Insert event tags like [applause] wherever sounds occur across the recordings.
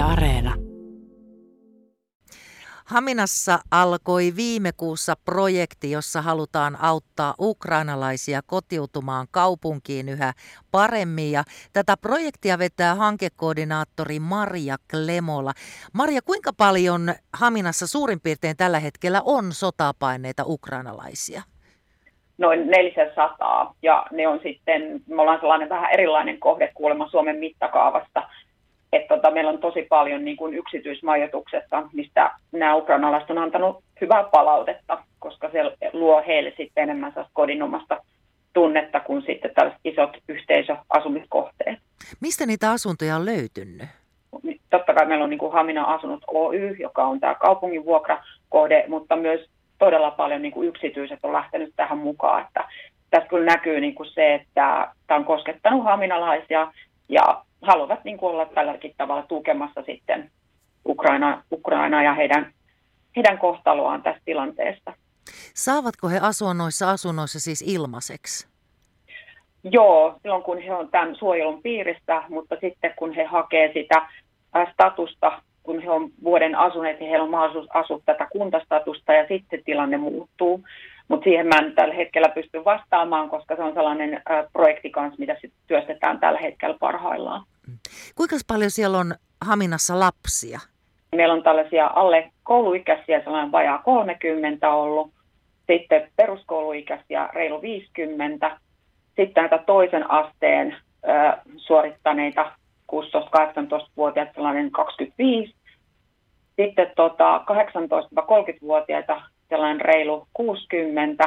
Yle Areena. Haminassa alkoi viime kuussa projekti, jossa halutaan auttaa ukrainalaisia kotiutumaan kaupunkiin yhä paremmin. Ja tätä projektia vetää hankekoordinaattori Maria Klemola. Maria, kuinka paljon Haminassa suurin piirtein tällä hetkellä on sotapaineita ukrainalaisia? noin 400 ja ne on sitten, me ollaan sellainen vähän erilainen kohde kuulemma Suomen mittakaavasta, että tota, meillä on tosi paljon niin kuin yksityismajoituksesta, mistä nämä ukrainalaiset on antanut hyvää palautetta, koska se luo heille sitten enemmän kodinomasta tunnetta kuin sitten tällaiset isot yhteisöasumiskohteet. Mistä niitä asuntoja on löytynyt? Totta kai meillä on niin kuin Hamina Asunut Oy, joka on tämä kaupungin vuokrakohde, mutta myös todella paljon niin kuin yksityiset on lähtenyt tähän mukaan. Että tässä kyllä näkyy niin kuin se, että tämä on koskettanut haminalaisia ja haluavat niin kuin olla tälläkin tavalla tukemassa sitten Ukraina, Ukraina ja heidän, heidän kohtaloaan tästä tilanteesta. Saavatko he asua noissa asunnoissa siis ilmaiseksi? Joo, silloin kun he on tämän suojelun piirissä, mutta sitten kun he hakee sitä statusta kun he on vuoden asuneet, niin heillä on mahdollisuus asua tätä kuntastatusta ja sitten tilanne muuttuu. Mutta siihen mä en tällä hetkellä pysty vastaamaan, koska se on sellainen projekti kanssa, mitä sit työstetään tällä hetkellä parhaillaan. Kuinka paljon siellä on Haminassa lapsia? Meillä on tällaisia alle kouluikäisiä, sellainen vajaa 30 ollut, sitten peruskouluikäisiä reilu 50, sitten näitä toisen asteen äh, suorittaneita 16-18-vuotiaat sellainen 25, sitten tota, 18-30-vuotiaita sellainen reilu 60,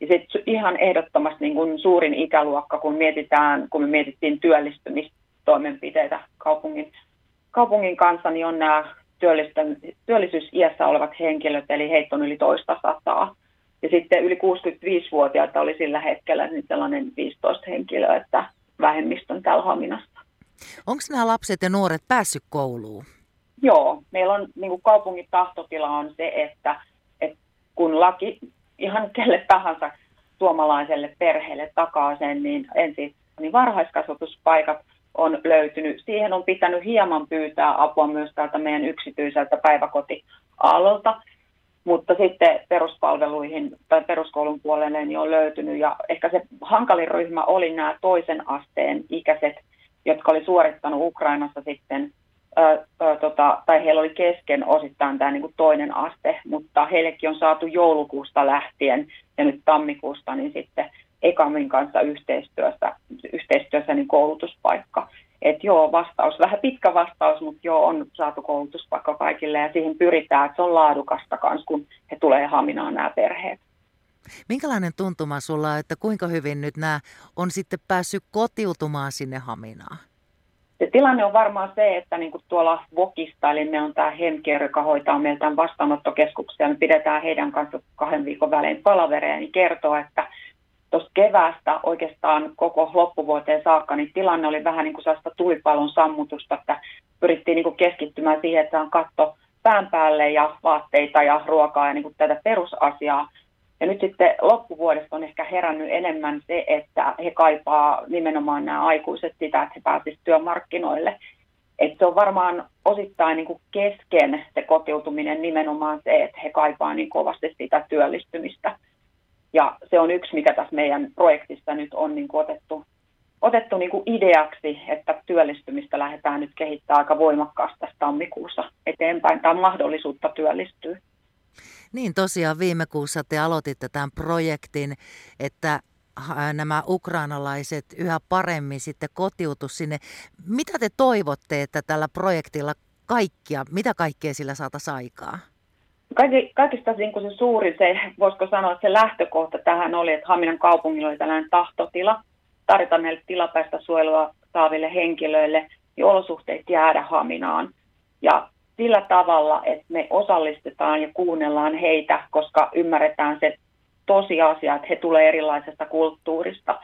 ja sitten ihan ehdottomasti niin kuin suurin ikäluokka, kun mietitään, kun me mietittiin työllistymistoimenpiteitä kaupungin, kaupungin kanssa, niin on nämä työllisyysiässä olevat henkilöt, eli heitä on yli toista sataa. Ja sitten yli 65-vuotiaita oli sillä hetkellä niin sellainen 15 henkilöä, että vähemmistön täällä Haminassa. Onko nämä lapset ja nuoret päässyt kouluun? Joo, meillä on niin kuin kaupungin tahtotila on se, että kun laki ihan kelle tahansa suomalaiselle perheelle takaa sen, niin ensin niin varhaiskasvatuspaikat on löytynyt. Siihen on pitänyt hieman pyytää apua myös täältä meidän yksityiseltä päiväkotiaallolta, mutta sitten peruspalveluihin tai peruskoulun puolelle niin on löytynyt. Ja ehkä se hankalin ryhmä oli nämä toisen asteen ikäiset, jotka oli suorittanut Ukrainassa sitten tota, tai heillä oli kesken osittain tämä niin toinen aste, mutta heillekin on saatu joulukuusta lähtien ja nyt tammikuusta niin sitten Ekamin kanssa yhteistyössä, yhteistyössä niin koulutuspaikka. Että joo, vastaus, vähän pitkä vastaus, mutta joo, on saatu koulutuspaikka kaikille ja siihen pyritään, että se on laadukasta kanssa, kun he tulee haminaan nämä perheet. Minkälainen tuntuma sulla että kuinka hyvin nyt nämä on sitten päässyt kotiutumaan sinne Haminaan? Se tilanne on varmaan se, että niin kuin tuolla Vokista, eli me on tämä Hemker, joka hoitaa meiltä vastaanottokeskuksia, me pidetään heidän kanssa kahden viikon välein palavereja, niin kertoo, että tuosta keväästä oikeastaan koko loppuvuoteen saakka, niin tilanne oli vähän niin kuin sellaista tulipalon sammutusta, että pyrittiin niin kuin keskittymään siihen, että on katto pään päälle ja vaatteita ja ruokaa ja niin kuin tätä perusasiaa. Ja nyt sitten loppuvuodesta on ehkä herännyt enemmän se, että he kaipaa nimenomaan nämä aikuiset sitä, että he pääsisivät työmarkkinoille. Et se on varmaan osittain niin kuin kesken se kotiutuminen nimenomaan se, että he kaipaa niin kovasti sitä työllistymistä. Ja se on yksi, mikä tässä meidän projektissa nyt on niin kuin otettu, otettu niin kuin ideaksi, että työllistymistä lähdetään nyt kehittämään aika voimakkaasti tästä tammikuussa eteenpäin, tai mahdollisuutta työllistyä. Niin tosiaan viime kuussa te aloititte tämän projektin, että nämä ukrainalaiset yhä paremmin sitten kotiutu sinne. Mitä te toivotte, että tällä projektilla kaikkia, mitä kaikkea sillä saataisiin aikaa? Kaikista niin kuin se suurin, se, voisiko sanoa, että se lähtökohta tähän oli, että Haminan kaupungilla oli tällainen tahtotila tarjota meille tilapäistä suojelua saaville henkilöille niin olosuhteet jäädä Haminaan. Ja sillä tavalla, että me osallistetaan ja kuunnellaan heitä, koska ymmärretään se tosiasia, että he tulee erilaisesta kulttuurista.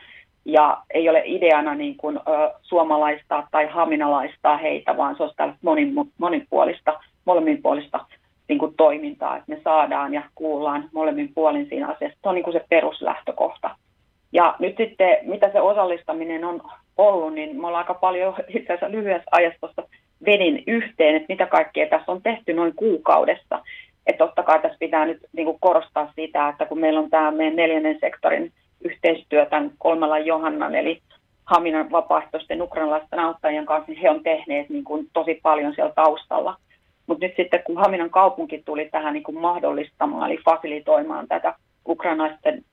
Ja ei ole ideana niin kuin, ö, suomalaista tai haminalaista heitä, vaan se on monin, monipuolista, molemminpuolista niin kuin toimintaa, että me saadaan ja kuullaan molemmin puolin siinä asiassa. Se on niin kuin se peruslähtökohta. Ja nyt sitten, mitä se osallistaminen on ollut, niin me ollaan aika paljon [laughs] itse asiassa lyhyessä ajassa vedin yhteen, että mitä kaikkea tässä on tehty noin kuukaudessa. Että totta kai tässä pitää nyt niin kuin korostaa sitä, että kun meillä on tämä meidän neljännen sektorin yhteistyö tämän kolmella Johannan, eli Haminan vapaaehtoisten ukrainalaisten auttajien kanssa, niin he on tehneet niin kuin tosi paljon siellä taustalla. Mutta nyt sitten kun Haminan kaupunki tuli tähän niin kuin mahdollistamaan, eli fasilitoimaan tätä ukrainalaisten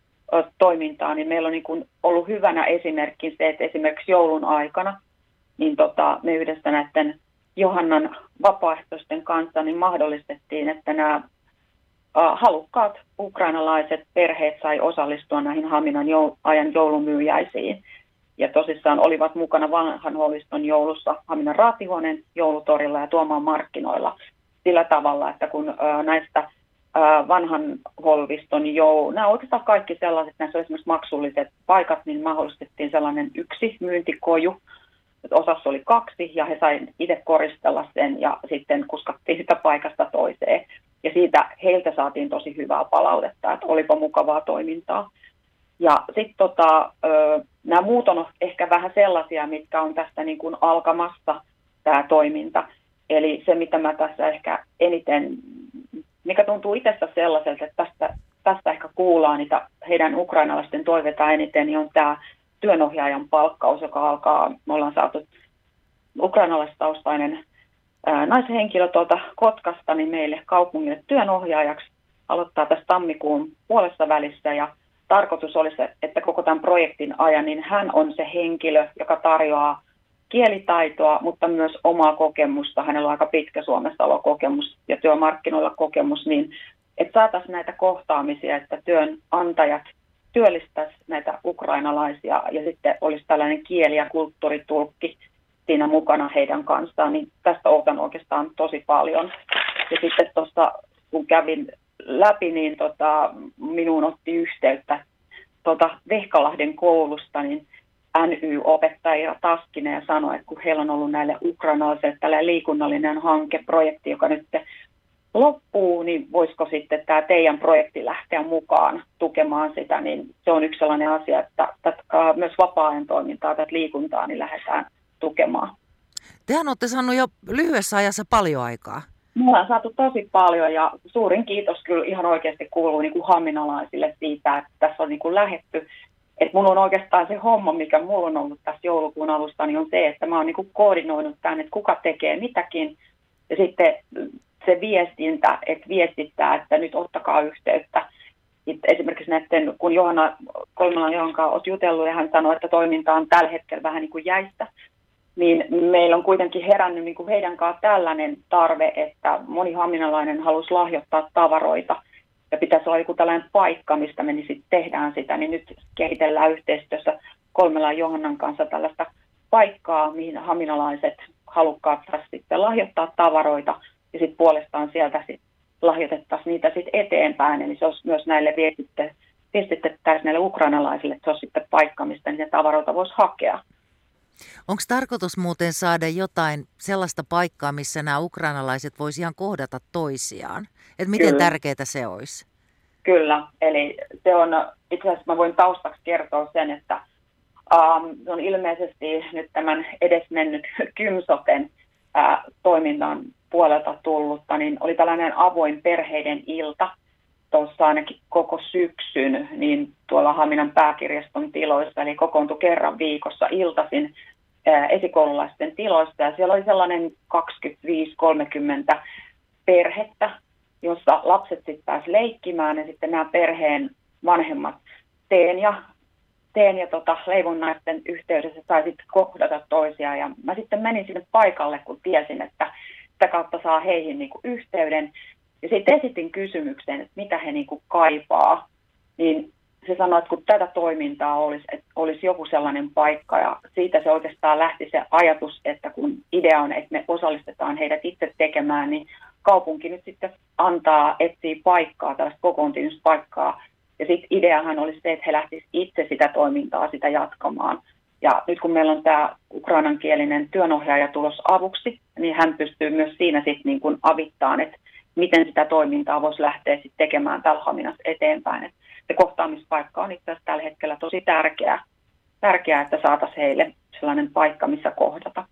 toimintaa, niin meillä on niin kuin ollut hyvänä esimerkki se, että esimerkiksi joulun aikana niin tota, me yhdessä näiden Johannan vapaaehtoisten kanssa niin mahdollistettiin, että nämä halukkaat ukrainalaiset perheet sai osallistua näihin Haminan joul- ajan joulumyyjäisiin. Ja tosissaan olivat mukana vanhan holiston joulussa Haminan raatihuoneen joulutorilla ja tuomaan markkinoilla sillä tavalla, että kun näistä vanhan holviston jou, nämä oikeastaan kaikki sellaiset, näissä on esimerkiksi maksulliset paikat, niin mahdollistettiin sellainen yksi myyntikoju, osassa oli kaksi ja he saivat itse koristella sen ja sitten kuskattiin sitä paikasta toiseen. Ja siitä heiltä saatiin tosi hyvää palautetta, että olipa mukavaa toimintaa. Ja sitten tota, nämä muut on ehkä vähän sellaisia, mitkä on tästä niin kuin alkamassa tämä toiminta. Eli se, mitä mä tässä ehkä eniten, mikä tuntuu itsestä sellaiselta, että tästä, tästä ehkä kuullaan niitä heidän ukrainalaisten toiveita eniten, niin on tämä työnohjaajan palkkaus, joka alkaa, me ollaan saatu ukrainalaistaustainen naishenkilö tuolta Kotkasta niin meille kaupungille työnohjaajaksi aloittaa tässä tammikuun puolessa välissä ja tarkoitus olisi, että koko tämän projektin ajan niin hän on se henkilö, joka tarjoaa kielitaitoa, mutta myös omaa kokemusta. Hänellä on aika pitkä Suomessa kokemus ja työmarkkinoilla kokemus, niin että saataisiin näitä kohtaamisia, että työnantajat työllistäisi näitä ukrainalaisia ja sitten olisi tällainen kieli- ja kulttuuritulkki siinä mukana heidän kanssaan, niin tästä otan oikeastaan tosi paljon. Ja sitten tuossa, kun kävin läpi, niin tota, minuun otti yhteyttä tota Vehkalahden koulusta, niin NY-opettaja Taskinen ja sanoi, että kun heillä on ollut näille ukrainalaisille tällainen liikunnallinen hanke, projekti, joka nyt loppuu, niin voisiko sitten tämä teidän projekti lähteä mukaan tukemaan sitä, niin se on yksi sellainen asia, että tätä, myös vapaa-ajan toimintaa, tätä liikuntaa, niin lähdetään tukemaan. Tehän olette saanut jo lyhyessä ajassa paljon aikaa. Me ollaan saatu tosi paljon ja suurin kiitos kyllä ihan oikeasti kuuluu niin kuin hamminalaisille siitä, että tässä on niin kuin lähetty. Että mulla on oikeastaan se homma, mikä mulla on ollut tässä joulukuun alusta, niin on se, että mä oon niin kuin koordinoinut tämän, että kuka tekee mitäkin. Ja sitten se viestintä, että viestittää, että nyt ottakaa yhteyttä. Esimerkiksi näiden, kun Johanna Kolmela Johanka olet jutellut ja hän sanoi, että toiminta on tällä hetkellä vähän niin kuin jäistä, niin meillä on kuitenkin herännyt niin kuin heidän kanssaan tällainen tarve, että moni haminalainen halusi lahjoittaa tavaroita ja pitäisi olla joku tällainen paikka, mistä me niin sit tehdään sitä, niin nyt kehitellään yhteistyössä kolmella Johannan kanssa tällaista paikkaa, mihin haminalaiset halukkaat sitten lahjoittaa tavaroita ja sitten puolestaan sieltä sit lahjoitettaisiin niitä sitten eteenpäin, eli se olisi myös näille viestitettäisiin näille ukrainalaisille, että se olisi sitten paikka, mistä niitä tavaroita voisi hakea. Onko tarkoitus muuten saada jotain sellaista paikkaa, missä nämä ukrainalaiset voisivat ihan kohdata toisiaan? Et miten Kyllä. tärkeää se olisi? Kyllä, eli se on, itse asiassa mä voin taustaksi kertoa sen, että um, se on ilmeisesti nyt tämän edesmennyt [laughs] Kymsoten uh, toiminnan puolelta tullutta, niin oli tällainen avoin perheiden ilta tuossa ainakin koko syksyn, niin tuolla Haminan pääkirjaston tiloissa, eli kokoontui kerran viikossa iltaisin esikoululaisten tiloista, ja siellä oli sellainen 25-30 perhettä, jossa lapset sitten pääsi leikkimään, ja sitten nämä perheen vanhemmat teen ja, teen ja tota, leivonnaisten yhteydessä sai sitten kohdata toisiaan, ja mä sitten menin sinne paikalle, kun tiesin, että sitä kautta saa heihin niin kuin yhteyden. Ja sitten esitin kysymyksen, että mitä he niin kuin kaipaa. Niin se sanoi, että kun tätä toimintaa olisi, että olisi joku sellainen paikka ja siitä se oikeastaan lähti se ajatus, että kun idea on, että me osallistetaan heidät itse tekemään, niin kaupunki nyt sitten antaa, etsii paikkaa, tällaista kokoontumispaikkaa. Ja sitten ideahan olisi se, että he lähtisivät itse sitä toimintaa sitä jatkamaan. Ja nyt kun meillä on tämä ukrainankielinen työnohjaaja tulos avuksi, niin hän pystyy myös siinä sitten niin kuin avittaan, että miten sitä toimintaa voisi lähteä sitten tekemään tällä Haminassa eteenpäin. Et se kohtaamispaikka on itse asiassa tällä hetkellä tosi tärkeää, tärkeää että saataisiin heille sellainen paikka, missä kohdata.